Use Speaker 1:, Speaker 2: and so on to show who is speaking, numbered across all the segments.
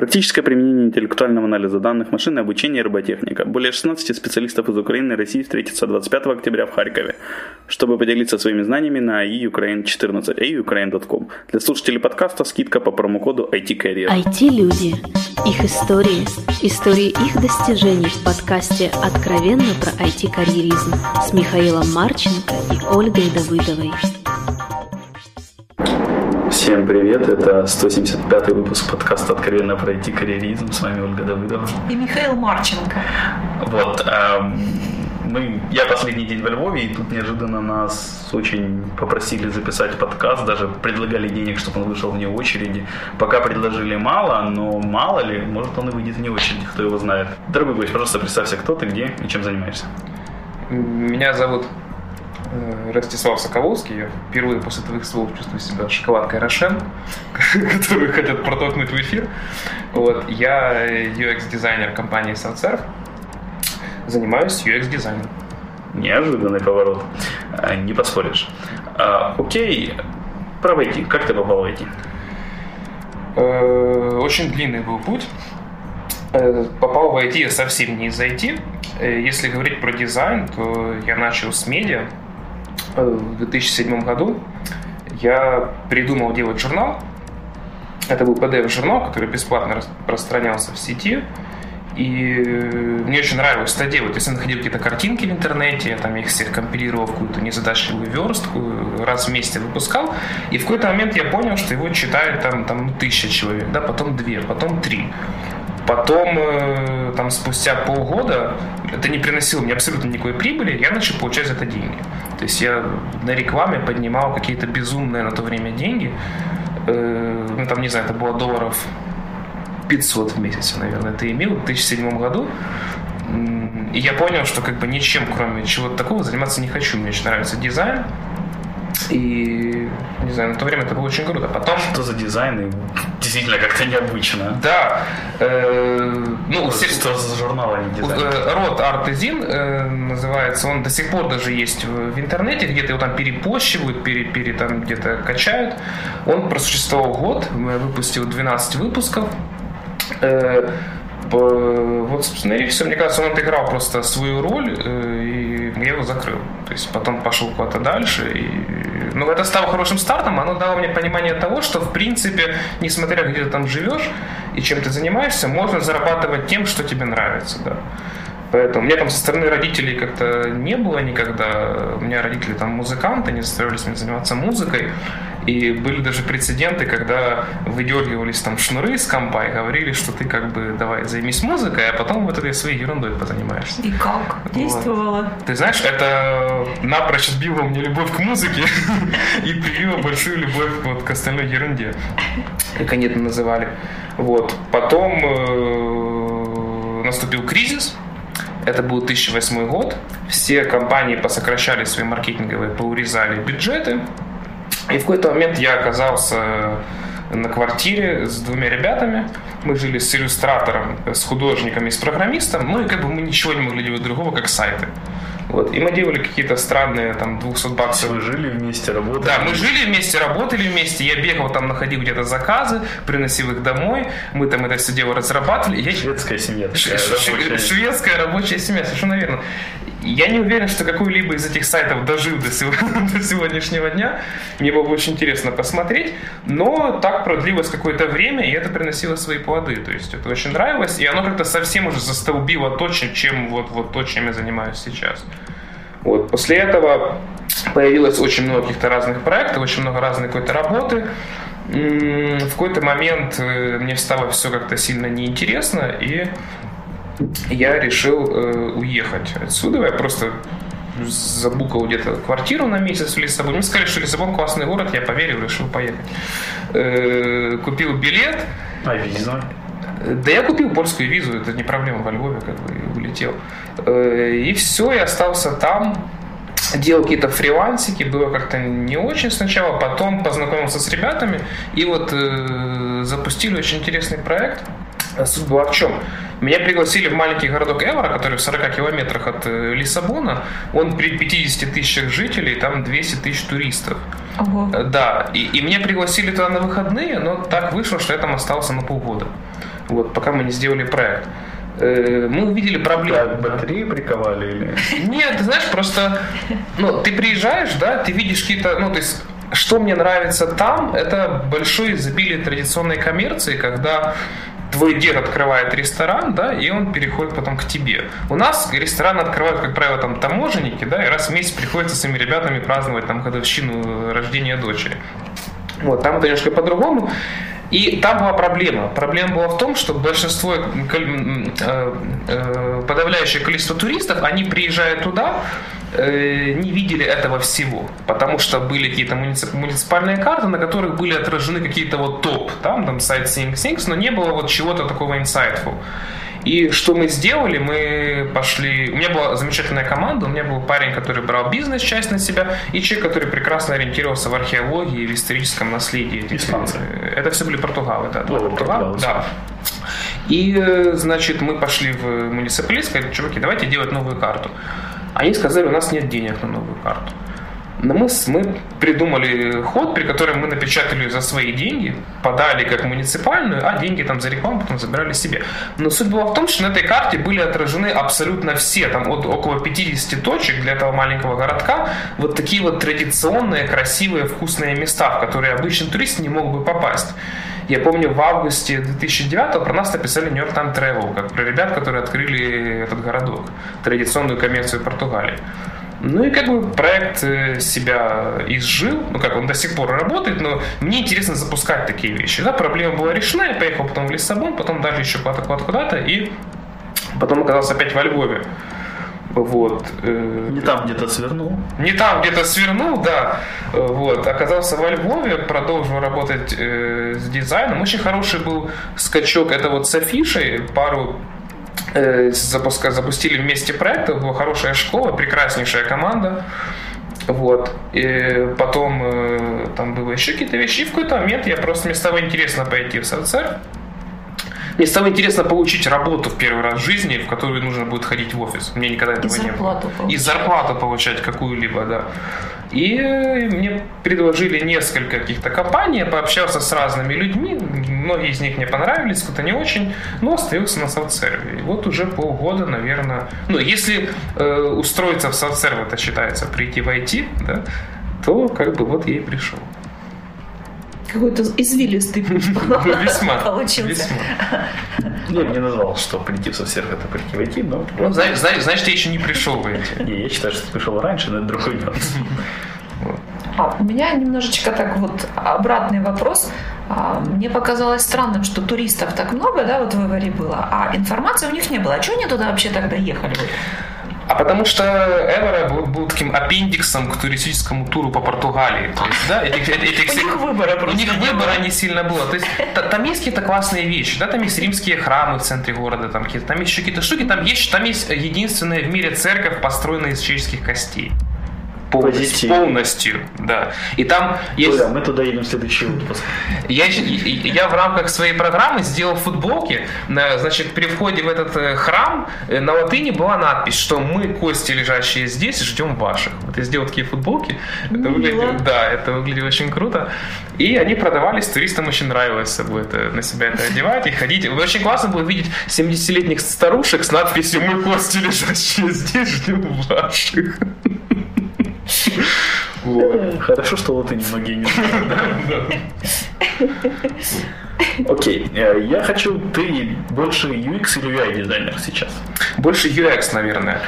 Speaker 1: Практическое применение интеллектуального анализа данных, обучение и роботехника. Более 16 специалистов из Украины и России встретятся 25 октября в Харькове, чтобы поделиться своими знаниями на iukraine14, iukraine.com. Для слушателей подкаста скидка по промокоду ITCarrier.
Speaker 2: IT-люди. Их истории. Истории их достижений в подкасте «Откровенно про IT-карьеризм» с Михаилом Марченко и Ольгой Давыдовой.
Speaker 1: Всем привет, это 175 выпуск подкаста «Откровенно пройти карьеризм». С вами Ольга Давыдова.
Speaker 3: И Михаил Марченко.
Speaker 1: Вот, эм, мы, я последний день во Львове, и тут неожиданно нас очень попросили записать подкаст, даже предлагали денег, чтобы он вышел вне очереди. Пока предложили мало, но мало ли, может он и выйдет вне очереди, кто его знает. Дорогой гость, пожалуйста, представься, кто ты, где и чем занимаешься.
Speaker 4: Меня зовут Ростислав Соколовский. Я впервые после твоих слов чувствую себя шоколадкой Рошен, которую хотят протолкнуть в эфир. Вот. Я UX-дизайнер компании SoundServe. Занимаюсь UX-дизайном.
Speaker 1: Неожиданный поворот. А, не поспоришь. А, окей. Про IT. Как ты попал в IT?
Speaker 4: Э, очень длинный был путь. Э, попал в IT я совсем не из IT. Если говорить про дизайн, то я начал с медиа. Э, в 2007 году я придумал делать журнал. Это был PDF-журнал, который бесплатно распространялся в сети. И мне очень нравилось это делать. Я находил какие-то картинки в интернете, я там их всех компилировал в какую-то незадачливую верстку, раз в месяц выпускал. И в какой-то момент я понял, что его читает там, там ну, тысяча человек, да, потом две, потом три. Потом, э, там, спустя полгода, это не приносило мне абсолютно никакой прибыли, я начал получать за это деньги. То есть я на рекламе поднимал какие-то безумные на то время деньги. Э, ну, там, не знаю, это было долларов 500 в месяц, наверное, это имел в 2007 году. И я понял, что как бы ничем, кроме чего-то такого, заниматься не хочу. Мне очень нравится дизайн. И, не знаю, на то время это было очень круто. Потом...
Speaker 1: Что за дизайн? Действительно как-то необычно.
Speaker 4: Да. Э,
Speaker 1: ну, все... Что за журнал, а не дизайн?
Speaker 4: Э, Рот Артезин э, называется. Он до сих пор даже есть в, интернете. Где-то его там перепощивают, пере, пере, там где-то качают. Он просуществовал год. Выпустил 12 выпусков. Э, вот, собственно, и все. Мне кажется, он отыграл просто свою роль, э, и я его закрыл. То есть потом пошел куда-то дальше. И... Ну, это стало хорошим стартом. Оно дало мне понимание того, что, в принципе, несмотря где ты там живешь и чем ты занимаешься, можно зарабатывать тем, что тебе нравится. Да. Поэтому у меня там со стороны родителей как-то не было никогда. У меня родители там музыканты, они заставлялись меня заниматься музыкой. И были даже прецеденты, когда выдергивались там шнуры из компа и говорили, что ты как бы давай займись музыкой, а потом вот этой своей ерундой позанимаешься.
Speaker 3: И как? Действовало? Вот.
Speaker 4: Ты знаешь, это напрочь отбило мне любовь к музыке и привило большую любовь вот к остальной ерунде, как они это называли. Вот. Потом э, наступил кризис, это был 2008 год. Все компании посокращали свои маркетинговые, поурезали бюджеты. И в какой-то момент я оказался на квартире с двумя ребятами. Мы жили с иллюстратором, с художником и с программистом. Ну и как бы мы ничего не могли делать другого, как сайты. Вот. И мы делали какие-то странные, там, 200 баксов.
Speaker 1: Вы жили вместе, работали?
Speaker 4: Да, мы жили вместе, работали вместе. Я бегал там, находил где-то заказы, приносил их домой. Мы там это все дело разрабатывали. Я...
Speaker 1: Шведская семья.
Speaker 4: Ш- рабочая. Шведская рабочая семья, совершенно верно. Я не уверен, что какой-либо из этих сайтов дожил до, до сегодняшнего дня. Мне было бы очень интересно посмотреть. Но так продлилось какое-то время, и это приносило свои плоды. То есть это очень нравилось, и оно как-то совсем уже застолбило то, чем вот, вот то, чем я занимаюсь сейчас. Вот. После этого появилось очень много каких-то разных проектов, очень много разной какой-то работы. В какой-то момент э, мне стало все как-то сильно неинтересно, и я решил э, уехать отсюда. Я просто забукал где-то квартиру на месяц в Лиссабоне. Мне сказали, что Лиссабон классный город, я поверил, решил поехать. Э, купил билет.
Speaker 1: А визу?
Speaker 4: Да я купил польскую визу, это не проблема во Львове, как бы улетел. Э, и все, я остался там, делал какие-то фрилансики, было как-то не очень сначала, потом познакомился с ребятами, и вот э, запустили очень интересный проект. Суть была в чем? Меня пригласили в маленький городок Эвора, который в 40 километрах от э, Лиссабона. Он при 50 тысячах жителей, там 200 тысяч туристов.
Speaker 3: Ого.
Speaker 4: Да, и, и меня пригласили туда на выходные, но так вышло, что я там остался на полгода. вот, пока мы не сделали проект. Э, мы увидели проблему.
Speaker 1: Так, батареи приковали или...
Speaker 4: Нет, ты знаешь, просто, ну, ты приезжаешь, да, ты видишь какие-то, ну, то есть что мне нравится там, это большое изобилие традиционной коммерции, когда твой дед открывает ресторан, да, и он переходит потом к тебе. У нас ресторан открывают, как правило, там таможенники, да, и раз в месяц приходится с своими ребятами праздновать там годовщину рождения дочери. Вот, там это немножко по-другому. И там была проблема. Проблема была в том, что большинство, э, э, подавляющее количество туристов, они приезжают туда, не видели этого всего, потому что были какие-то муниципальные карты, на которых были отражены какие-то вот топ, там, там сайт Things, но не было вот чего-то такого insightful. И что мы сделали? Мы пошли... У меня была замечательная команда, у меня был парень, который брал бизнес-часть на себя, и человек, который прекрасно ориентировался в археологии и в историческом наследии.
Speaker 1: Испанцы.
Speaker 4: Это все были португалы, да.
Speaker 1: О, португалы.
Speaker 4: Да. И, э, значит, мы пошли в муниципалитет, сказали, чуваки, давайте делать новую карту. Они сказали, у нас нет денег на новую карту. Но мы, мы придумали ход, при котором мы напечатали за свои деньги, подали как муниципальную, а деньги там за рекламу потом забирали себе. Но суть была в том, что на этой карте были отражены абсолютно все, там от около 50 точек для этого маленького городка, вот такие вот традиционные, красивые, вкусные места, в которые обычный турист не мог бы попасть. Я помню, в августе 2009 про нас написали New York Times Travel, как про ребят, которые открыли этот городок, традиционную коммерцию Португалии. Ну и как бы проект э, себя изжил, ну как он до сих пор работает, но мне интересно запускать такие вещи. Да, проблема была решена, я поехал потом в Лиссабон, потом дальше еще куда-то куда-то, и потом оказался опять во Львове. Вот.
Speaker 1: Э, не там где-то свернул.
Speaker 4: Не там где-то свернул, да. Вот. Оказался во Львове, продолжил работать э, с дизайном. Очень хороший был скачок. Это вот с афишей. Пару э, запуска, запустили вместе проект. Это была хорошая школа, прекраснейшая команда. Вот. И потом э, там было еще какие-то вещи. И в какой-то момент я просто мне стало интересно пойти в СЦР. Мне стало интересно получить работу в первый раз в жизни, в которую нужно будет ходить в офис. Мне никогда этого не было.
Speaker 3: Получать.
Speaker 4: И зарплату получать какую-либо, да. И мне предложили несколько каких-то компаний, я пообщался с разными людьми, многие из них мне понравились, кто-то не очень, но остался на софтсерве. И вот уже полгода, наверное, ну, если э, устроиться в софтсерв, это считается прийти в IT, да, то как бы вот я и пришел.
Speaker 3: Какой-то извилистый путь
Speaker 4: Весьма.
Speaker 3: получился.
Speaker 4: Весьма.
Speaker 1: Я бы не назвал, что прийти в соцсервис это прийти в IT, но...
Speaker 4: Ну, знаешь, знаешь, значит, я еще не пришел в эти.
Speaker 1: Не, я считаю, что ты пришел раньше, но это другой нюанс.
Speaker 3: А, у меня немножечко так вот обратный вопрос. А, мне показалось странным, что туристов так много, да, вот в Иваре было, а информации у них не было. А что они туда вообще тогда ехали?
Speaker 4: А потому что Эвера был, был таким аппендиксом к туристическому туру по Португалии. То есть, да, этих, этих
Speaker 3: У
Speaker 4: всех-
Speaker 3: них выбора
Speaker 4: У
Speaker 3: просто
Speaker 4: них
Speaker 3: не
Speaker 4: выбора не сильно было. То есть та- там есть какие-то классные вещи, да, там есть римские храмы в центре города, там, какие-то, там есть еще какие-то штуки, там есть, там есть единственная в мире церковь, построенная из человеческих костей. Полностью, полностью, да. И там есть...
Speaker 1: Толя, мы туда едем в следующий выпуск.
Speaker 4: Я, я в рамках своей программы сделал футболки. На- Значит, при входе в этот э, храм э, на латыни была надпись, что мы, кости, лежащие здесь, ждем ваших. Вот я сделал такие футболки. Это выглядит, да, это выглядит очень круто. И они продавались, туристам очень нравилось собой это, на себя это одевать и ходить. Очень классно было видеть 70-летних старушек с надписью «Мы, кости, лежащие здесь, ждем ваших».
Speaker 1: Хорошо, что латынь многие не знают. Окей, э, я хочу, ты больше UX или UI дизайнер сейчас?
Speaker 4: Больше UX, наверное.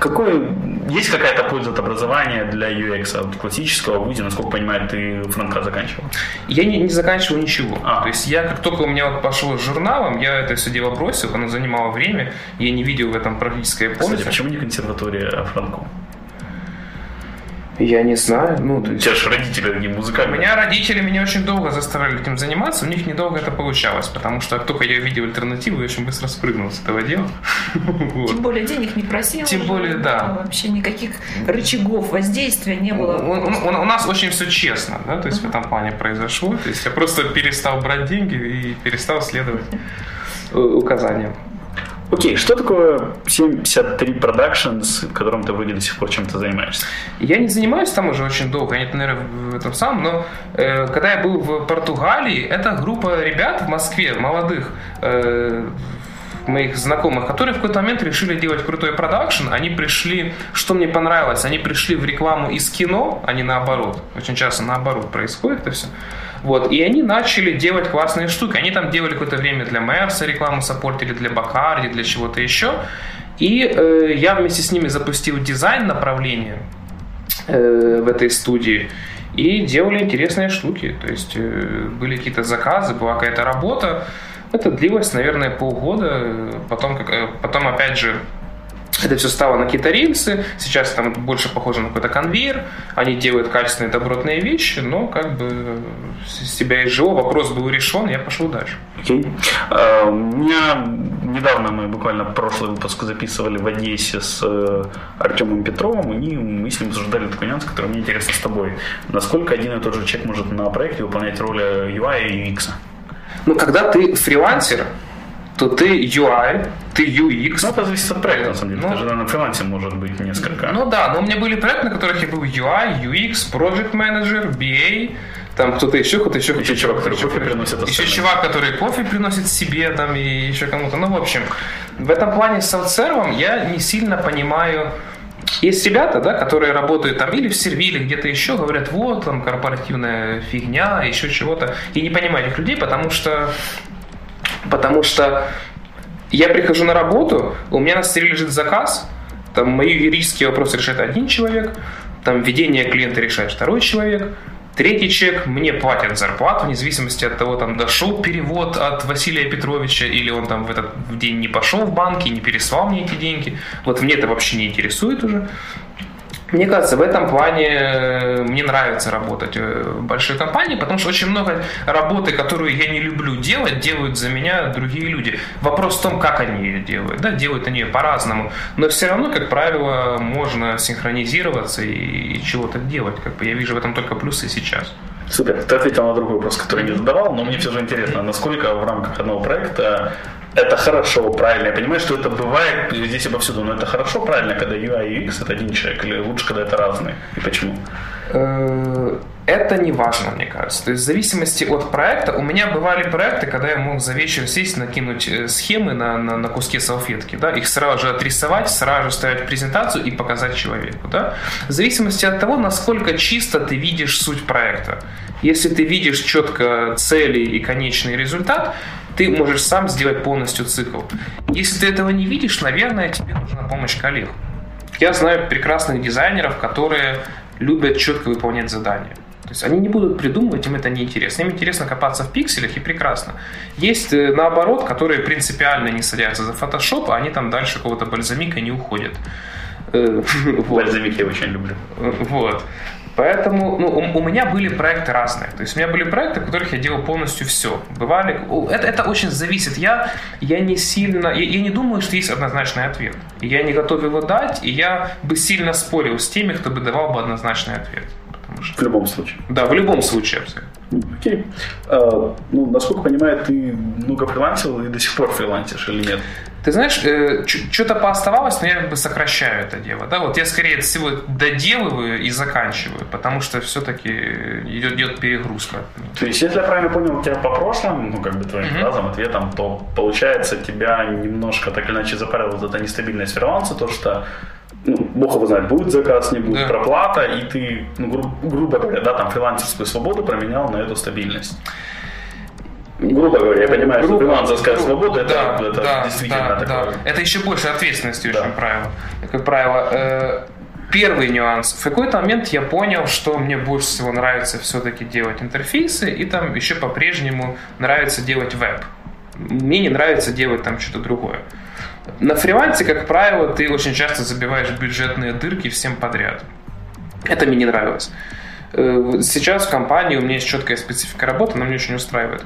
Speaker 1: Какой, есть какая-то польза от образования для UX от классического ВУЗе? Насколько понимаю, ты франка заканчивал.
Speaker 4: Я не, не заканчивал ничего.
Speaker 1: А.
Speaker 4: То есть я, как только у меня вот пошло с журналом, я это все дело бросил, оно занимало время, я не видел в этом практической
Speaker 1: Кстати,
Speaker 4: пользы.
Speaker 1: почему не консерватория, а франко?
Speaker 4: Я не знаю. Ну, то
Speaker 1: У
Speaker 4: есть...
Speaker 1: тебя же родители
Speaker 4: У
Speaker 1: музыкальные.
Speaker 4: меня родители меня очень долго заставляли этим заниматься, у них недолго это получалось, потому что как только я увидел альтернативу, я очень быстро спрыгнул с этого дела.
Speaker 3: Тем более денег не просил.
Speaker 4: Тем более, да.
Speaker 3: Вообще никаких рычагов воздействия не
Speaker 4: У,
Speaker 3: было.
Speaker 4: у- у- у нас очень все честно, да, то есть в этом плане произошло. То есть я просто перестал брать деньги и перестал следовать указаниям.
Speaker 1: Окей, что такое 73 Productions, которым ты вроде до сих пор чем-то занимаешься?
Speaker 4: Я не занимаюсь там уже очень долго, нет, наверное, в этом самом, но э, когда я был в Португалии, это группа ребят в Москве, молодых, э, моих знакомых, которые в какой-то момент решили делать крутой продакшн. Они пришли, что мне понравилось, они пришли в рекламу из кино, а не наоборот. Очень часто наоборот происходит это все. Вот, и они начали делать классные штуки. Они там делали какое-то время для Мерса рекламу саппортили, для Бакарди, для чего-то еще. И э, я вместе с ними запустил дизайн направления э, в этой студии и делали интересные штуки. То есть э, были какие-то заказы, была какая-то работа. Это длилось, наверное, полгода. Потом, как, э, потом опять же, это все стало на какие-то рельсы, сейчас там больше похоже на какой-то конвейер, они делают качественные добротные вещи, но как бы с себя изжило, вопрос был решен, я пошел дальше.
Speaker 1: Okay. Uh, у меня недавно мы буквально прошлый выпуск записывали в Одессе с Артемом Петровым, и мы с ним обсуждали такой нюанс, который мне интересно с тобой. Насколько один и тот же человек может на проекте выполнять роли UI и UX?
Speaker 4: Ну, когда ты фрилансер, то ты UI, ты UX.
Speaker 1: Ну, это зависит от проекта, на самом деле. Ну, это же на фрилансе может быть несколько.
Speaker 4: Ну да, но у меня были проекты, на которых я был UI, UX, Project Manager, BA, там кто-то еще, кто-то еще,
Speaker 1: еще чувак, который кофе приносит
Speaker 4: Еще чувак, который кофе приносит себе там и еще кому-то. Ну, в общем, в этом плане с софтсервом я не сильно понимаю, есть ребята, да, которые работают там или в сервиле, где-то еще, говорят, вот, там, корпоративная фигня, еще чего-то. И не понимаю этих людей, потому что Потому что я прихожу на работу, у меня на столе лежит заказ, там мои юридические вопросы решает один человек, там ведение клиента решает второй человек, Третий чек, мне платят зарплату, вне зависимости от того, там дошел перевод от Василия Петровича, или он там в этот день не пошел в банк и не переслал мне эти деньги. Вот мне это вообще не интересует уже. Мне кажется, в этом плане э, мне нравится работать э, в большой компании, потому что очень много работы, которую я не люблю делать, делают за меня другие люди. Вопрос в том, как они ее делают. Да, делают они ее по-разному, но все равно, как правило, можно синхронизироваться и, чего-то делать. Как бы я вижу в этом только плюсы сейчас.
Speaker 1: Супер. Ты ответил на другой вопрос, который не задавал, но мне все же интересно, насколько в рамках одного проекта это хорошо, правильно. Я понимаю, что это бывает здесь и повсюду, но это хорошо, правильно, когда UI и UX это один человек, или лучше, когда это разные? И почему?
Speaker 4: Э, это не важно, мне кажется. То есть в зависимости от проекта, у меня бывали проекты, когда я мог за вечер сесть, накинуть э, схемы на, на, на куски салфетки, да, их сразу же отрисовать, сразу же ставить презентацию и показать человеку. Да. В зависимости от того, насколько чисто ты видишь суть проекта. Если ты видишь четко цели и конечный результат, ты можешь сам сделать полностью цикл. Если ты этого не видишь, наверное, тебе нужна помощь коллег. Я знаю прекрасных дизайнеров, которые любят четко выполнять задания. То есть они не будут придумывать, им это не интересно. Им интересно копаться в пикселях и прекрасно. Есть э, наоборот, которые принципиально не садятся за Photoshop, а они там дальше какого-то бальзамика не уходят.
Speaker 1: Э, Бальзамик я очень люблю.
Speaker 4: Вот. Поэтому ну, у, у меня были проекты разные. То есть у меня были проекты, в которых я делал полностью все. Бывали... Это, это очень зависит. Я, я не сильно... Я, я не думаю, что есть однозначный ответ. Я не готов его дать, и я бы сильно спорил с теми, кто бы давал бы однозначный ответ.
Speaker 1: Что... В любом случае.
Speaker 4: Да, в любом случае абсолютно.
Speaker 1: Окей. А, ну, насколько понимаю, ты много фрилансил и до сих пор фрилансишь или нет?
Speaker 4: Ты знаешь, э, что-то пооставалось, но я как бы сокращаю это дело. Да? Вот я скорее всего доделываю и заканчиваю, потому что все-таки идет, идет перегрузка.
Speaker 1: То есть, если я правильно понял тебя по прошлым, ну, как бы твоим mm-hmm. фразам, ответом, то получается тебя немножко так или иначе запарила вот эта нестабильность фриланса, то, что ну, бог его знает, будет заказ, не будет да. проплата, и ты, ну, гру- грубо говоря, да, там фрилансерскую свободу променял на эту стабильность грубо говоря, я понимаю, грубо, что фрилансерская свобода это, да, это да, действительно да, такое.
Speaker 4: Да. Это еще больше ответственности, да. очень правило. Как правило, э, первый нюанс. В какой-то момент я понял, что мне больше всего нравится все-таки делать интерфейсы, и там еще по-прежнему нравится делать веб. Мне не нравится делать там что-то другое. На фрилансе, как правило, ты очень часто забиваешь бюджетные дырки всем подряд. Это мне не нравилось. Э, сейчас в компании у меня есть четкая специфика работы, она мне очень устраивает.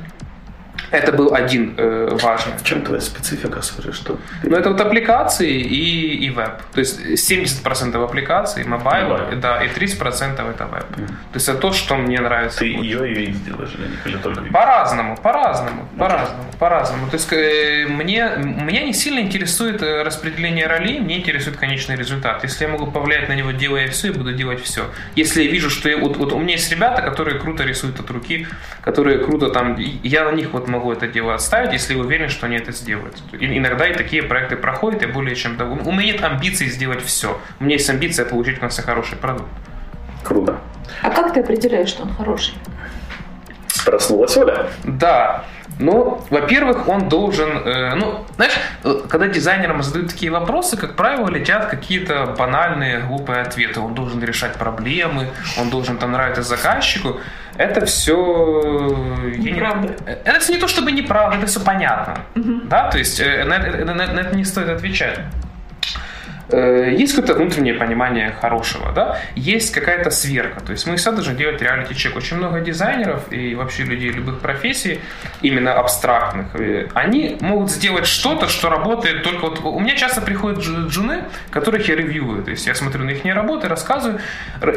Speaker 4: Это был один э, важный.
Speaker 1: В чем твоя специфика, смотри, что?
Speaker 4: Ну, это вот аппликации и, и веб. То есть 70% аппликаций, mobile,
Speaker 1: Mobile.
Speaker 4: да, и 30% это веб. То есть это то, что мне нравится.
Speaker 1: Ты
Speaker 4: больше.
Speaker 1: ее и делаешь или, только?
Speaker 4: По-разному, по-разному, по-разному, по-разному. То есть э, мне, меня не сильно интересует э, распределение ролей, мне интересует конечный результат. Если я могу повлиять на него, делая все, я буду делать все. Если я вижу, что я, вот, вот у меня есть ребята, которые круто рисуют от руки, которые круто там, я на них вот могу это дело отставить, если я уверен, что они это сделают. И иногда и такие проекты проходят, я более чем доволен. У меня нет амбиций сделать все. У меня есть амбиция получить в конце хороший продукт.
Speaker 1: Круто.
Speaker 3: А как ты определяешь, что он хороший?
Speaker 1: Проснулась Оля.
Speaker 4: Да. Ну, во-первых, он должен, э, ну, знаешь, э, когда дизайнерам задают такие вопросы, как правило, летят какие-то банальные, глупые ответы. Он должен решать проблемы, он должен там нравиться заказчику. Это все...
Speaker 3: Неправда.
Speaker 4: Это все не то чтобы неправда, это все понятно. Да, то есть э, на, на- на- на это не стоит отвечать. Э, Есть какое-то внутреннее понимание хорошего, да? Есть какая-то сверка. То есть мы всегда должны делать реалити-чек. Очень много дизайнеров и вообще людей любых профессий, именно абстрактных, э, они могут сделать что-то, что работает только вот... У меня часто приходят джу- джуны, которых я ревьюю. То есть я смотрю на их работы, рассказываю.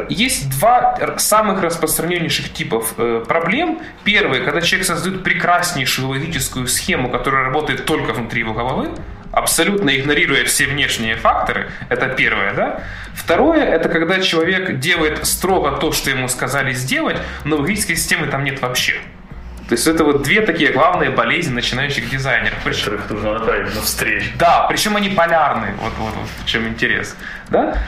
Speaker 4: Есть два самых распространеннейших типов э, проблем. Первый, когда человек создает прекраснейшую логическую схему, которая работает только внутри его головы, абсолютно игнорируя все внешние факторы, это первое, да. Второе, это когда человек делает строго то, что ему сказали сделать, но логической системы там нет вообще. То есть это вот две такие главные болезни начинающих дизайнеров. Причем-
Speaker 1: Которых нужно направить на встречу.
Speaker 4: да, причем они полярные, вот, вот, вот в чем интерес. Да?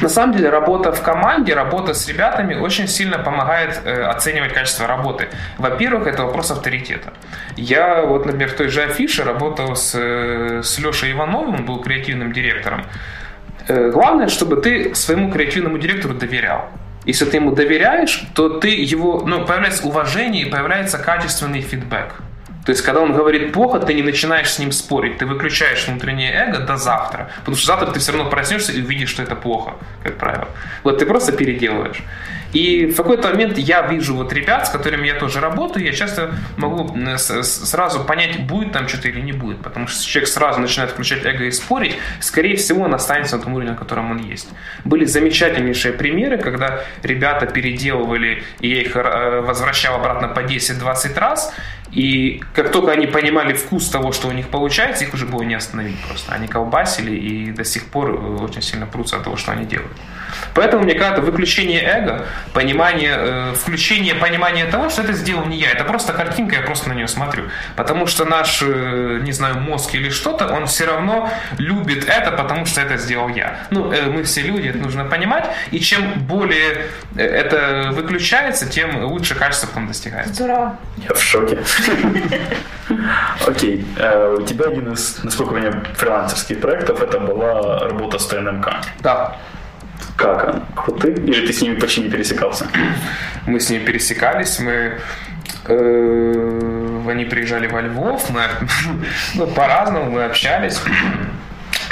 Speaker 4: На самом деле работа в команде, работа с ребятами очень сильно помогает э, оценивать качество работы. Во-первых, это вопрос авторитета. Я вот, например, в той же Афише работал с, э, с Лешей Ивановым, он был креативным директором. Э, главное, чтобы ты своему креативному директору доверял. Если ты ему доверяешь, то ты его, ну, появляется уважение и появляется качественный фидбэк. То есть, когда он говорит плохо, ты не начинаешь с ним спорить, ты выключаешь внутреннее эго до завтра. Потому что завтра ты все равно проснешься и увидишь, что это плохо, как правило. Вот ты просто переделываешь. И в какой-то момент я вижу вот ребят, с которыми я тоже работаю, я часто могу сразу понять, будет там что-то или не будет. Потому что человек сразу начинает включать эго и спорить, скорее всего, он останется на том уровне, на котором он есть. Были замечательнейшие примеры, когда ребята переделывали, и я их э, возвращал обратно по 10-20 раз, и как только они понимали вкус того, что у них получается, их уже было не остановить просто. Они колбасили и до сих пор э, очень сильно прутся от того, что они делают. Поэтому мне кажется, выключение эго, понимание, э, включение понимания того, что это сделал не я. Это просто картинка, я просто на нее смотрю. Потому что наш, э, не знаю, мозг или что-то, он все равно любит это, потому что это сделал я. Ну, э, мы все люди, это нужно понимать. И чем более э, это выключается, тем лучше качество потом достигается.
Speaker 3: Здорово.
Speaker 1: Я в шоке. Окей. Э, У тебя один из, насколько я понимаю, фрилансерских проектов это была работа с ТНМК.
Speaker 4: Да.
Speaker 1: Как он? Крутый? Или ты с ними почти не пересекался?
Speaker 4: Мы с ними пересекались, мы э, они приезжали во Львов, мы ну, по-разному мы общались.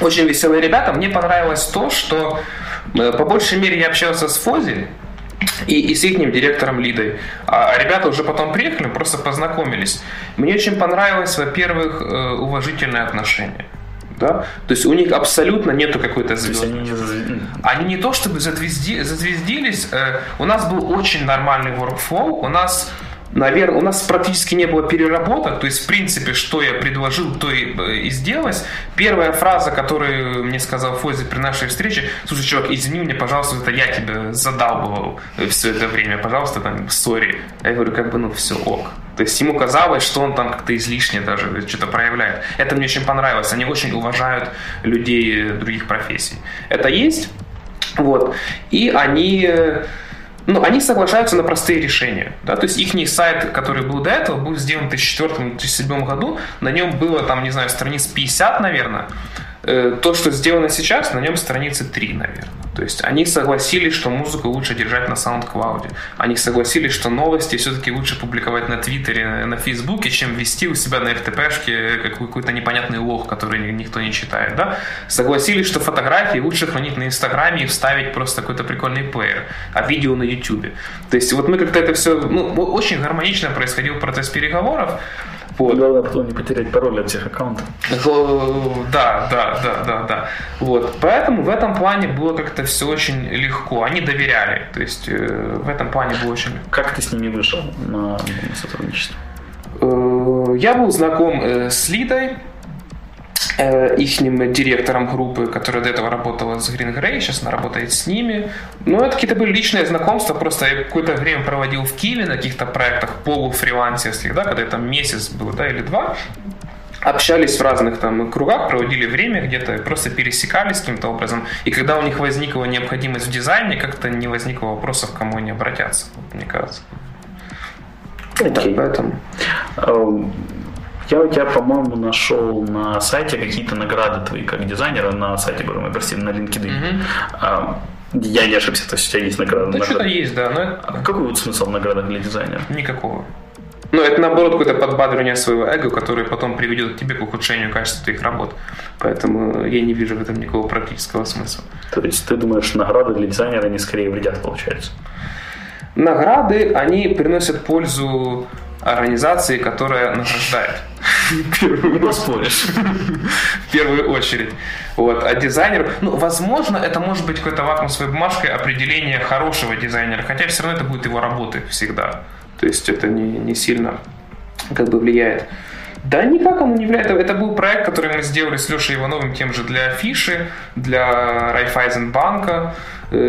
Speaker 4: Очень веселые ребята. Мне понравилось то, что э, по большей мере я общался с Фози и, и с их директором Лидой. А ребята уже потом приехали, просто познакомились. Мне очень понравилось, во-первых, э, уважительное отношение. Да? То есть у них абсолютно нету какой-то звезды.
Speaker 1: они не
Speaker 4: Они не то чтобы зазвезди- зазвездились, э, у нас был очень нормальный workflow, у нас Наверное, у нас практически не было переработок, то есть, в принципе, что я предложил, то и, э, и сделалось. Первая фраза, которую мне сказал Фози при нашей встрече, слушай, чувак, извини меня, пожалуйста, это я тебя задалбывал все это время, пожалуйста, там, сори. Я говорю, как бы, ну, все ок. То есть ему казалось, что он там как-то излишне даже что-то проявляет. Это мне очень понравилось. Они очень уважают людей э, других профессий. Это есть. Вот. И они, э, ну, они соглашаются на простые решения. Да? То есть их сайт, который был до этого, был сделан в 2004-2007 году. На нем было, там, не знаю, страниц 50, наверное. Э, То, что сделано сейчас, на нем страницы 3, наверное. То есть они согласились, что музыку лучше держать на SoundCloud. Они согласились, что новости все-таки лучше публиковать на Твиттере, на Фейсбуке, чем вести у себя на FTP-шке какой-то непонятный лог, который никто не читает. Да? Согласились, что фотографии лучше хранить на Инстаграме и вставить просто какой-то прикольный плеер, а видео на Ютубе. То есть вот мы как-то это все... Ну, очень гармонично происходил процесс переговоров.
Speaker 1: Вот. Главное потом не потерять пароль от всех аккаунтов.
Speaker 4: Да, да, да, да, да. Вот. Поэтому в этом плане было как-то все очень легко. Они доверяли. То есть э, в этом плане было очень
Speaker 1: Как ты с ними вышел на, сотрудничество?
Speaker 4: Э, я был знаком э, с Лидой, Э, их директором группы, которая до этого работала с Green Grey, сейчас она работает с ними. Ну, это какие-то были личные знакомства, просто я какое-то время проводил в Киеве на каких-то проектах полуфрилансерских, да, когда там месяц был, да, или два общались в разных там кругах, проводили время где-то, просто пересекались каким-то образом. И когда у них возникла необходимость в дизайне, как-то не возникло вопросов, к кому они обратятся, мне кажется.
Speaker 1: Okay. Так, поэтому... Um я у тебя, по-моему, нашел на сайте какие-то награды твои как дизайнера на сайте, мы прости, на LinkedIn. Mm-hmm. Я не ошибся, то есть у тебя есть награда.
Speaker 4: Да что-то есть, да. Но...
Speaker 1: А какой вот смысл награды для дизайнера?
Speaker 4: Никакого. Ну, это наоборот какое-то подбадривание своего эго, которое потом приведет к тебе к ухудшению качества твоих работ. Поэтому я не вижу в этом никакого практического смысла.
Speaker 1: То есть ты думаешь, награды для дизайнера, они скорее вредят, получается?
Speaker 4: Награды, они приносят пользу организации, которая награждает. В первую очередь. Вот. А дизайнер, ну, возможно, это может быть какой-то вакуумной бумажкой определение хорошего дизайнера, хотя все равно это будет его работы всегда. То есть это не, не сильно как бы влияет. Да никак он не влияет. Это был проект, который мы сделали с Лешей Ивановым тем же для Афиши, для Райфайзенбанка. Э,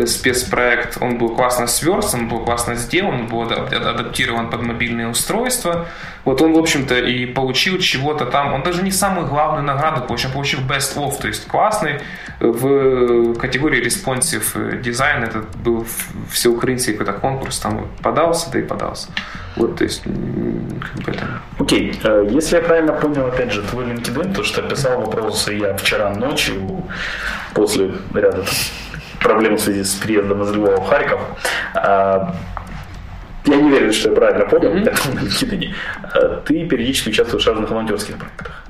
Speaker 4: спецпроект, он был классно сверстан, был классно сделан, был адаптирован под мобильные устройства. Вот он, в общем-то, и получил чего-то там. Он даже не самую главную награду получил, он получил Best of, то есть классный в категории Responsive Design. Это был всеукраинский какой-то конкурс, там подался, да и подался. Вот, то есть, как
Speaker 1: бы это... Окей, okay. Э, если я правильно понял, опять же, твой LinkedIn, то, что писал вопросы я вчера ночью после ряда проблем в связи с приездом из Львова в Харьков. А, я не верю, что я правильно понял, mm-hmm. ты периодически участвуешь в разных волонтерских проектах.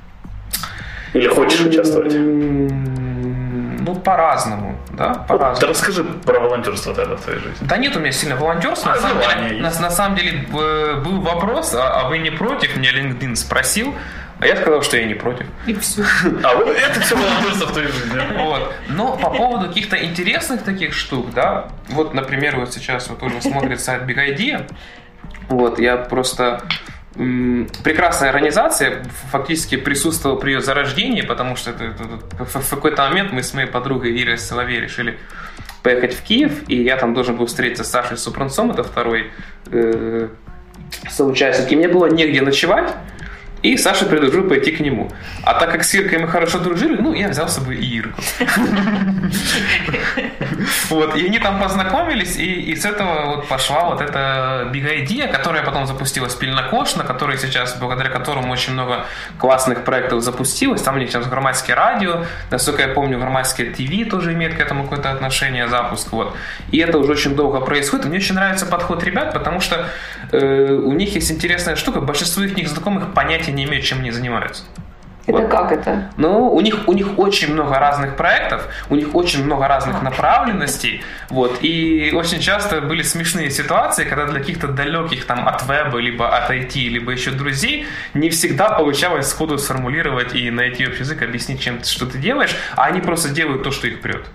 Speaker 1: Или хочешь участвовать?
Speaker 4: Ну, по-разному, да, по-разному. Вот,
Speaker 1: да расскажи про волонтерство тогда в твоей жизни.
Speaker 4: Да нет у меня сильно волонтерства. А, на, самом деле, на, на самом деле был вопрос, а, а вы не против? Меня LinkedIn спросил. А я сказал, что я не против.
Speaker 3: И все.
Speaker 1: А вот это все волонтерство в твоей жизни.
Speaker 4: Вот. Но по поводу каких-то интересных таких штук, да, вот, например, вот сейчас вот уже смотрит сайт Big Idea, вот, я просто прекрасная организация, фактически присутствовал при ее зарождении, потому что это, это, в какой-то момент мы с моей подругой Ирой Соловей решили поехать в Киев, и я там должен был встретиться с Сашей Супранцом, это второй э, соучастник, и мне было негде ночевать, и Саша предложил пойти к нему. А так как с Иркой мы хорошо дружили, ну, я взял с собой и Ирку. Вот, и они там познакомились, и, и с этого вот пошла вот эта big idea, которая потом запустилась Пельнокош, на которой сейчас, благодаря которому очень много классных проектов запустилось. Там у них сейчас громадское радио, насколько я помню, громадское ТВ тоже имеет к этому какое-то отношение, запуск, вот. И это уже очень долго происходит. Мне очень нравится подход ребят, потому что э, у них есть интересная штука, большинство их знакомых понятия не имеют, чем они занимаются.
Speaker 3: Это вот. как это?
Speaker 4: Ну, у них, у них очень много разных проектов, у них очень много разных направленностей, вот, и очень часто были смешные ситуации, когда для каких-то далеких там от веба, либо от IT, либо еще друзей, не всегда получалось сходу сформулировать и найти общий язык, объяснить, чем что ты делаешь, а они просто делают то, что их прет.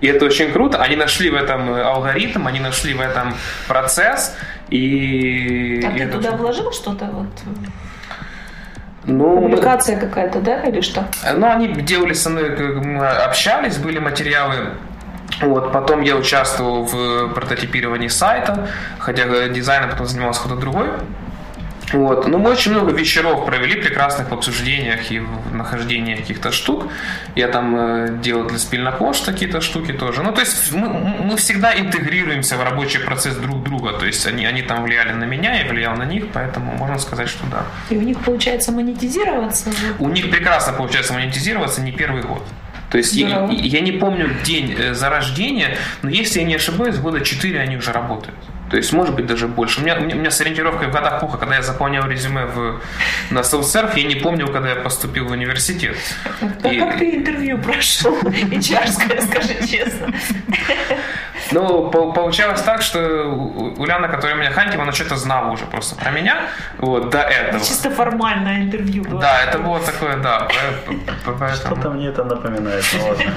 Speaker 4: И это очень круто. Они нашли в этом алгоритм, они нашли в этом процесс. И...
Speaker 3: А и ты туда очень... вложил что-то? Вот?
Speaker 4: Ну,
Speaker 3: Публикация какая-то, да, или что?
Speaker 4: Ну, они делали со мной, общались, были материалы вот, потом я участвовал в прототипировании сайта, хотя дизайном потом занимался кто-то другой. Вот. Но мы очень много вечеров провели прекрасных в обсуждениях и в нахождении каких-то штук. Я там э, делал для спильнокош какие-то штуки тоже. Ну, то есть мы, мы всегда интегрируемся в рабочий процесс друг друга. То есть они, они там влияли на меня, я влиял на них, поэтому можно сказать, что да.
Speaker 3: И у них получается монетизироваться?
Speaker 4: У них прекрасно получается монетизироваться не первый год. То есть я, я не помню день э, зарождения, но если я не ошибаюсь, года 4 они уже работают. То есть, может быть, даже больше. У меня, у меня с ориентировкой в годах плохо. Когда я заполнял резюме в, на SoftServe, я не помню, когда я поступил в университет.
Speaker 3: А и... как ты интервью прошел? HR, скажи честно.
Speaker 4: Ну, получалось так, что Уляна, которая меня хантила, она что-то знала уже просто про меня. Вот, до этого.
Speaker 3: Чисто формальное интервью
Speaker 4: было. Да, это было такое, да.
Speaker 1: Что-то мне это напоминает, ну ладно.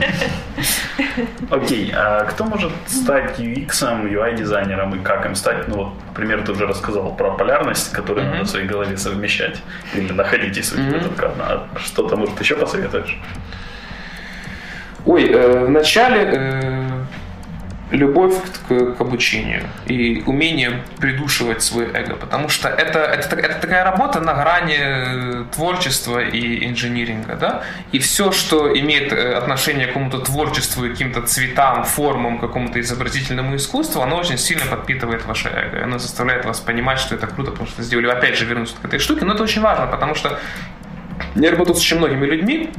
Speaker 1: Окей, а кто может стать UX, UI-дизайнером и как им стать? Ну вот, например, ты уже рассказал про полярность, которую надо в своей голове совмещать. Или находить, если у тебя только одна. Что-то, может, еще посоветуешь?
Speaker 4: Ой, э, вначале э, любовь к, к обучению и умение придушивать свое эго, потому что это, это, это такая работа на грани э, творчества и инжиниринга, да, и все, что имеет э, отношение к какому-то творчеству, каким-то цветам, формам, какому-то изобразительному искусству, оно очень сильно подпитывает ваше эго, оно заставляет вас понимать, что это круто, потому что сделали, опять же, вернуться к этой штуке, но это очень важно, потому что я работаю с очень многими людьми,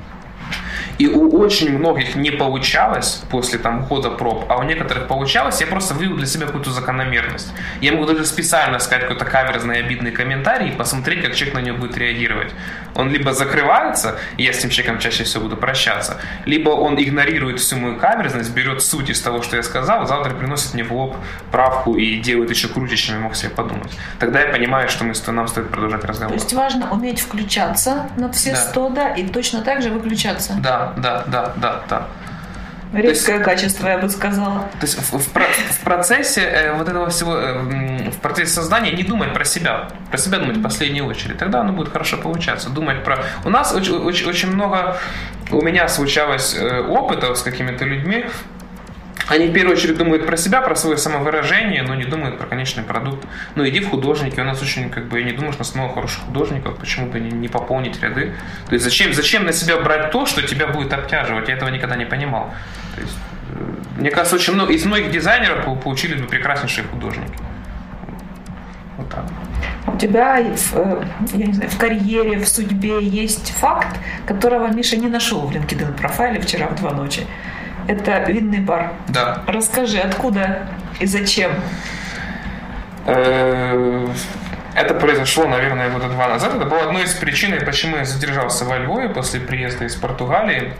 Speaker 4: и у очень многих не получалось после там хода проб, а у некоторых получалось, я просто вывел для себя какую-то закономерность. Я могу даже специально сказать какой-то каверзный обидный комментарий и посмотреть, как человек на него будет реагировать. Он либо закрывается, и я с этим человеком чаще всего буду прощаться, либо он игнорирует всю мою каверзность, берет суть из того, что я сказал, завтра приносит мне в лоб правку и делает еще круче, чем я мог себе подумать. Тогда я понимаю, что мы, нам стоит продолжать разговор.
Speaker 3: То есть важно уметь включаться на все да. 100, да, и точно так же выключаться.
Speaker 4: Да, да, да, да, да.
Speaker 3: Редкое есть, качество, я бы сказала.
Speaker 4: То есть в, в, в процессе э, вот этого всего, э, в процессе создания не думать про себя, про себя думать в последнюю очередь, тогда оно будет хорошо получаться. Думать про... У нас очень, очень, очень много, у меня случалось э, опытов с какими-то людьми, они в первую очередь думают про себя, про свое самовыражение, но не думают про конечный продукт. Ну, иди в художники, у нас очень, как бы, я не думаю, что у нас много хороших художников, почему бы не, не пополнить ряды. То есть зачем, зачем на себя брать то, что тебя будет обтяживать? Я этого никогда не понимал. То есть, э, мне кажется, очень много, из многих дизайнеров получились бы прекраснейшие художники.
Speaker 3: Вот так. У тебя э, я не знаю, в карьере, в судьбе есть факт, которого Миша не нашел в LinkedIn профайле вчера в два ночи. Это винный бар.
Speaker 4: Да.
Speaker 3: Расскажи, откуда и зачем?
Speaker 4: Э, это произошло, наверное, года два назад. Это было одной из причин, почему я задержался во Львове после приезда из Португалии.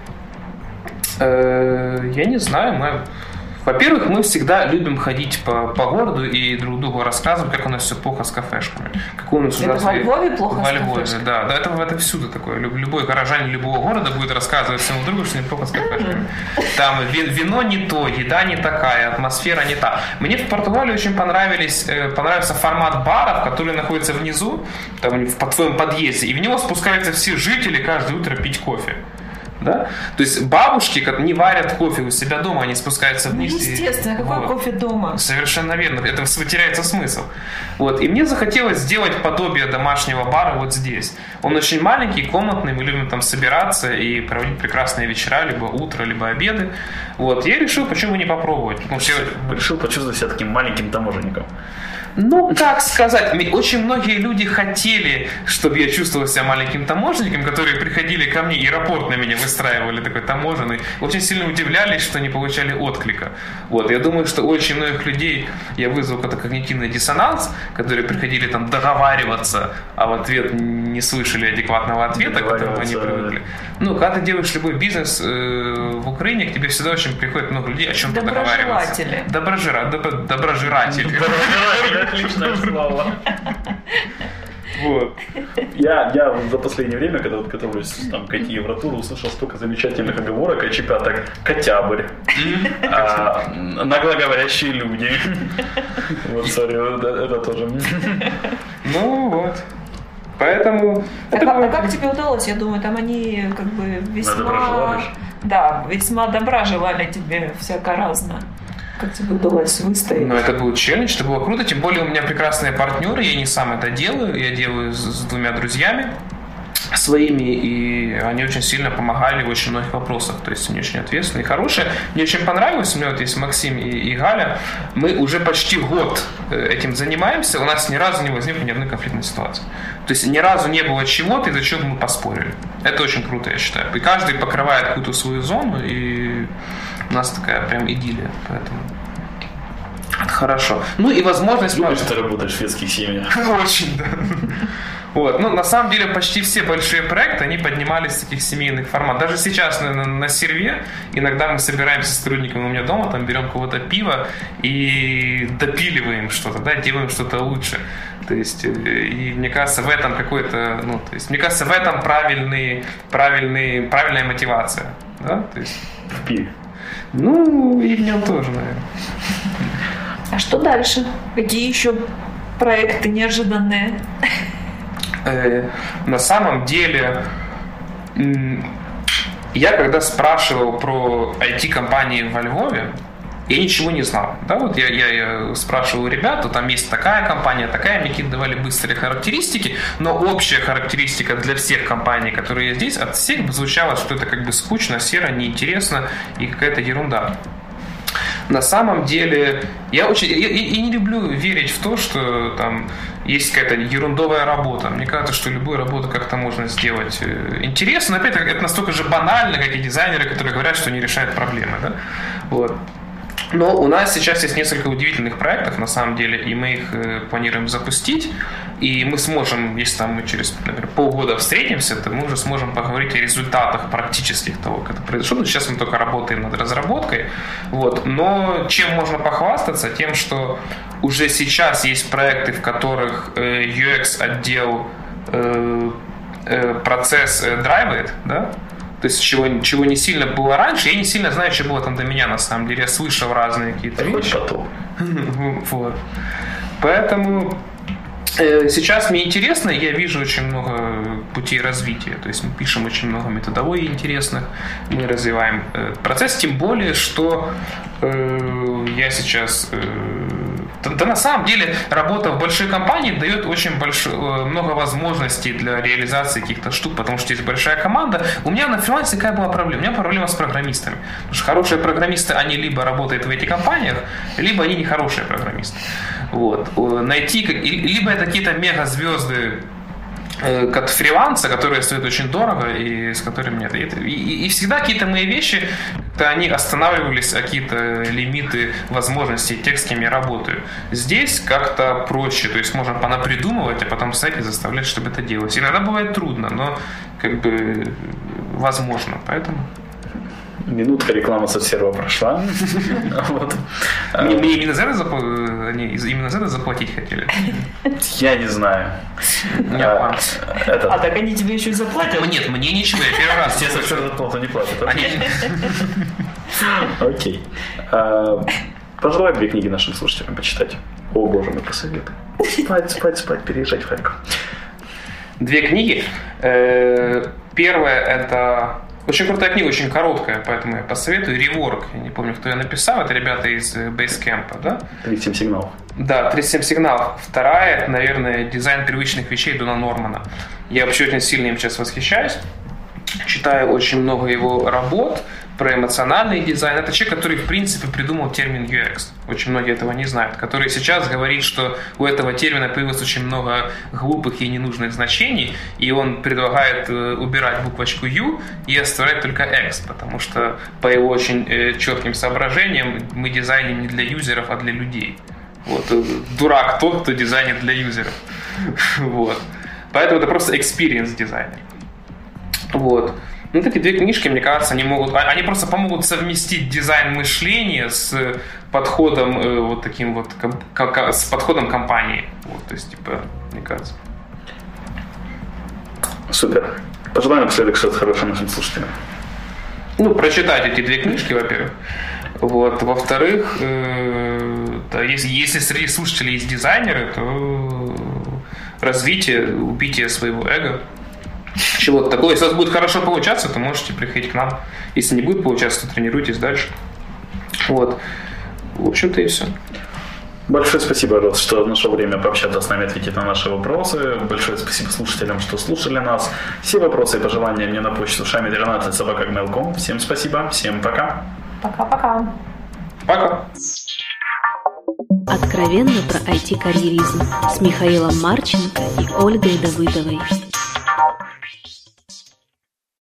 Speaker 4: Э, я не знаю, мы во-первых, мы всегда любим ходить по, по городу и друг другу рассказывать, как у нас все плохо с кафешками. Какой у нас
Speaker 3: это ужасный... во Львове плохо
Speaker 4: во Львове, да. Да, это, это всюду такое. Любой горожанин любого города будет рассказывать своему другу, что не плохо с кафешками. Там вино не то, еда не такая, атмосфера не та. Мне в Португалии очень понравились, э, понравился формат баров, который находится внизу, там, в твоем подъезде, и в него спускаются все жители каждое утро пить кофе. Да? То есть бабушки не варят кофе у себя дома, они спускаются ну, вниз.
Speaker 3: Ну, естественно, и... какой вот. кофе дома?
Speaker 4: Совершенно верно, это теряется смысл. Вот. И мне захотелось сделать подобие домашнего бара вот здесь. Он очень маленький, комнатный, мы любим там собираться и проводить прекрасные вечера, либо утро, либо обеды. Вот. Я решил, почему не попробовать. Потому
Speaker 1: что... Решил почувствовать себя таким маленьким таможенником.
Speaker 4: Ну, как сказать, очень многие люди хотели, чтобы я чувствовал себя маленьким таможенником, которые приходили ко мне и рапорт на меня выстраивали, такой таможенный. Очень сильно удивлялись, что не получали отклика. Вот, я думаю, что очень многих людей я вызвал какой-то когнитивный диссонанс, которые приходили там договариваться, а в ответ не слышали адекватного ответа, к которому они привыкли. Ну, когда ты делаешь любой бизнес э, в Украине, к тебе всегда очень приходит много людей, о чем-то договариваться. Доброжира, добро, доброжиратели. Доброжиратели.
Speaker 1: Отличное слово. Вот. Я, я за последнее время, когда вот готовлюсь там, к IT-евротуру, услышал столько замечательных оговорок, а так «котябрь», а, «наглоговорящие люди». Вот, сори, это тоже.
Speaker 4: Ну вот. Поэтому...
Speaker 3: Так, а, а как тебе удалось? Я думаю, там они как бы весьма... Да, весьма добра желали тебе всяко разно. Как тебе удалось выстоять?
Speaker 4: Ну, это был челлендж, это было круто. Тем более у меня прекрасные партнеры, я не сам это делаю, я делаю с, с двумя друзьями. Своими, и они очень сильно помогали в очень многих вопросах. То есть они очень ответственные и хорошие. Мне очень понравилось, у меня вот есть Максим и, и Галя. Мы уже почти год э, этим занимаемся, у нас ни разу не возникло ни одной конфликтной ситуации. То есть ни разу не было чего-то, из-за чего мы поспорили. Это очень круто, я считаю. И каждый покрывает какую-то свою зону, и у нас такая прям идиллия. Поэтому Хорошо. Ну и возможность...
Speaker 1: Любишь ты работать в шведских семьях.
Speaker 4: Очень, да. Вот. Ну, на самом деле, почти все большие проекты, они поднимались с таких семейных формат. Даже сейчас на, на, на серве иногда мы собираемся с сотрудниками у меня дома, там берем кого-то пива и допиливаем что-то, да, делаем что-то лучше. То есть, э, и мне кажется, в этом какой-то, ну, то есть, мне кажется, в этом правильный, правильный, правильная мотивация, да, то есть...
Speaker 1: В пиве.
Speaker 4: Ну, и в нем тоже, наверное.
Speaker 3: А что дальше? Какие еще проекты неожиданные?
Speaker 4: Э, на самом деле, я когда спрашивал про IT-компании во Львове, я ничего не знал. Да, вот я, я, я спрашивал ребят, там есть такая компания, такая, мне какие-то быстрые характеристики, но общая характеристика для всех компаний, которые здесь, от всех звучало, что это как бы скучно, серо, неинтересно и какая-то ерунда на самом деле я очень я не люблю верить в то, что там есть какая-то ерундовая работа. Мне кажется, что любую работу как-то можно сделать э, интересно. Но опять это настолько же банально, как и дизайнеры, которые говорят, что не решают проблемы. Да? Вот. Но у нас сейчас есть несколько удивительных проектов, на самом деле, и мы их э, планируем запустить. И мы сможем, если там мы через, например, полгода встретимся, то мы уже сможем поговорить о результатах практических того, как это произошло. Ну, сейчас мы только работаем над разработкой. Вот. Но чем можно похвастаться? Тем, что уже сейчас есть проекты, в которых э, UX-отдел э, процесс драйвает, да, то есть чего, чего не сильно было раньше. Я не сильно знаю, что было там до меня, на самом деле. Я слышал разные какие-то
Speaker 1: вещи. потом.
Speaker 4: вот. Поэтому э, Сейчас мне интересно, я вижу очень много путей развития. То есть мы пишем очень много методологий интересных, мы развиваем э, процесс, тем более, что э, я сейчас э, да на самом деле работа в большой компании дает очень большое, э, много возможностей для реализации каких-то штук, потому что есть большая команда. У меня на фрилансе какая была проблема? У меня проблема с программистами. Потому что хорошие программисты, они либо работают в этих компаниях, либо они не хорошие программисты. Вот. Найти, либо это какие-то мега-звезды Э, как фриланса, которые стоят очень дорого и с которыми нет. И, и, и всегда какие-то мои вещи, то они останавливались, какие-то лимиты возможностей тех, с кем я работаю. Здесь как-то проще, то есть можно понапридумывать, а потом стать и заставлять, чтобы это делать. Иногда бывает трудно, но как бы возможно, поэтому...
Speaker 1: Минутка рекламы со серого прошла.
Speaker 4: Мне именно за это они именно за это заплатить хотели?
Speaker 1: Я не знаю.
Speaker 3: А, а так они тебе еще и заплатят?
Speaker 4: Нет, мне ничего, я первый раз.
Speaker 1: Все за зарплату не платят. Окей. А, пожелай две книги нашим слушателям почитать. О, боже мой, посоветуй. Спать, спать, спать, переезжать в Харьков.
Speaker 4: Две книги. Э, первая это очень крутая книга, очень короткая, поэтому я посоветую. Реворк, я не помню, кто ее написал, это ребята из э, Basecamp, да?
Speaker 1: 37 сигналов.
Speaker 4: Да, 37 сигналов. Вторая, это, наверное, дизайн привычных вещей Дона Нормана. Я вообще очень сильно им сейчас восхищаюсь. Читаю очень много его работ про эмоциональный дизайн. Это человек, который, в принципе, придумал термин UX. Очень многие этого не знают. Который сейчас говорит, что у этого термина появилось очень много глупых и ненужных значений, и он предлагает э, убирать буквочку U и оставлять только X, потому что по его очень э, четким соображениям мы дизайним не для юзеров, а для людей. Вот. Э, дурак тот, кто дизайнит для юзеров. Вот. Поэтому это просто experience дизайнер. Вот. Ну, эти две книжки, мне кажется, они могут, а, они просто помогут совместить дизайн мышления с подходом э, вот таким вот, с подходом компании. Вот, то есть, типа, мне кажется.
Speaker 1: Супер. Пожелаем напоследок что-то хорошее нашим слушателям.
Speaker 4: Ну, прочитать эти две книжки, во-первых. Вот. Во-вторых, э, да, если, если среди слушателей есть дизайнеры, то развитие, убитие своего эго – чего-то такого. Если у вас будет хорошо получаться, то можете приходить к нам. Если не будет получаться, то тренируйтесь дальше. Вот. В общем-то и все.
Speaker 1: Большое спасибо, Рот, что нашел время пообщаться с нами, ответить на наши вопросы. Большое спасибо слушателям, что слушали нас. Все вопросы и пожелания мне на почту шами13 собака Всем спасибо, всем пока.
Speaker 3: Пока-пока.
Speaker 4: Пока.
Speaker 2: Откровенно про IT-карьеризм с Михаилом Марченко и Ольгой Давыдовой.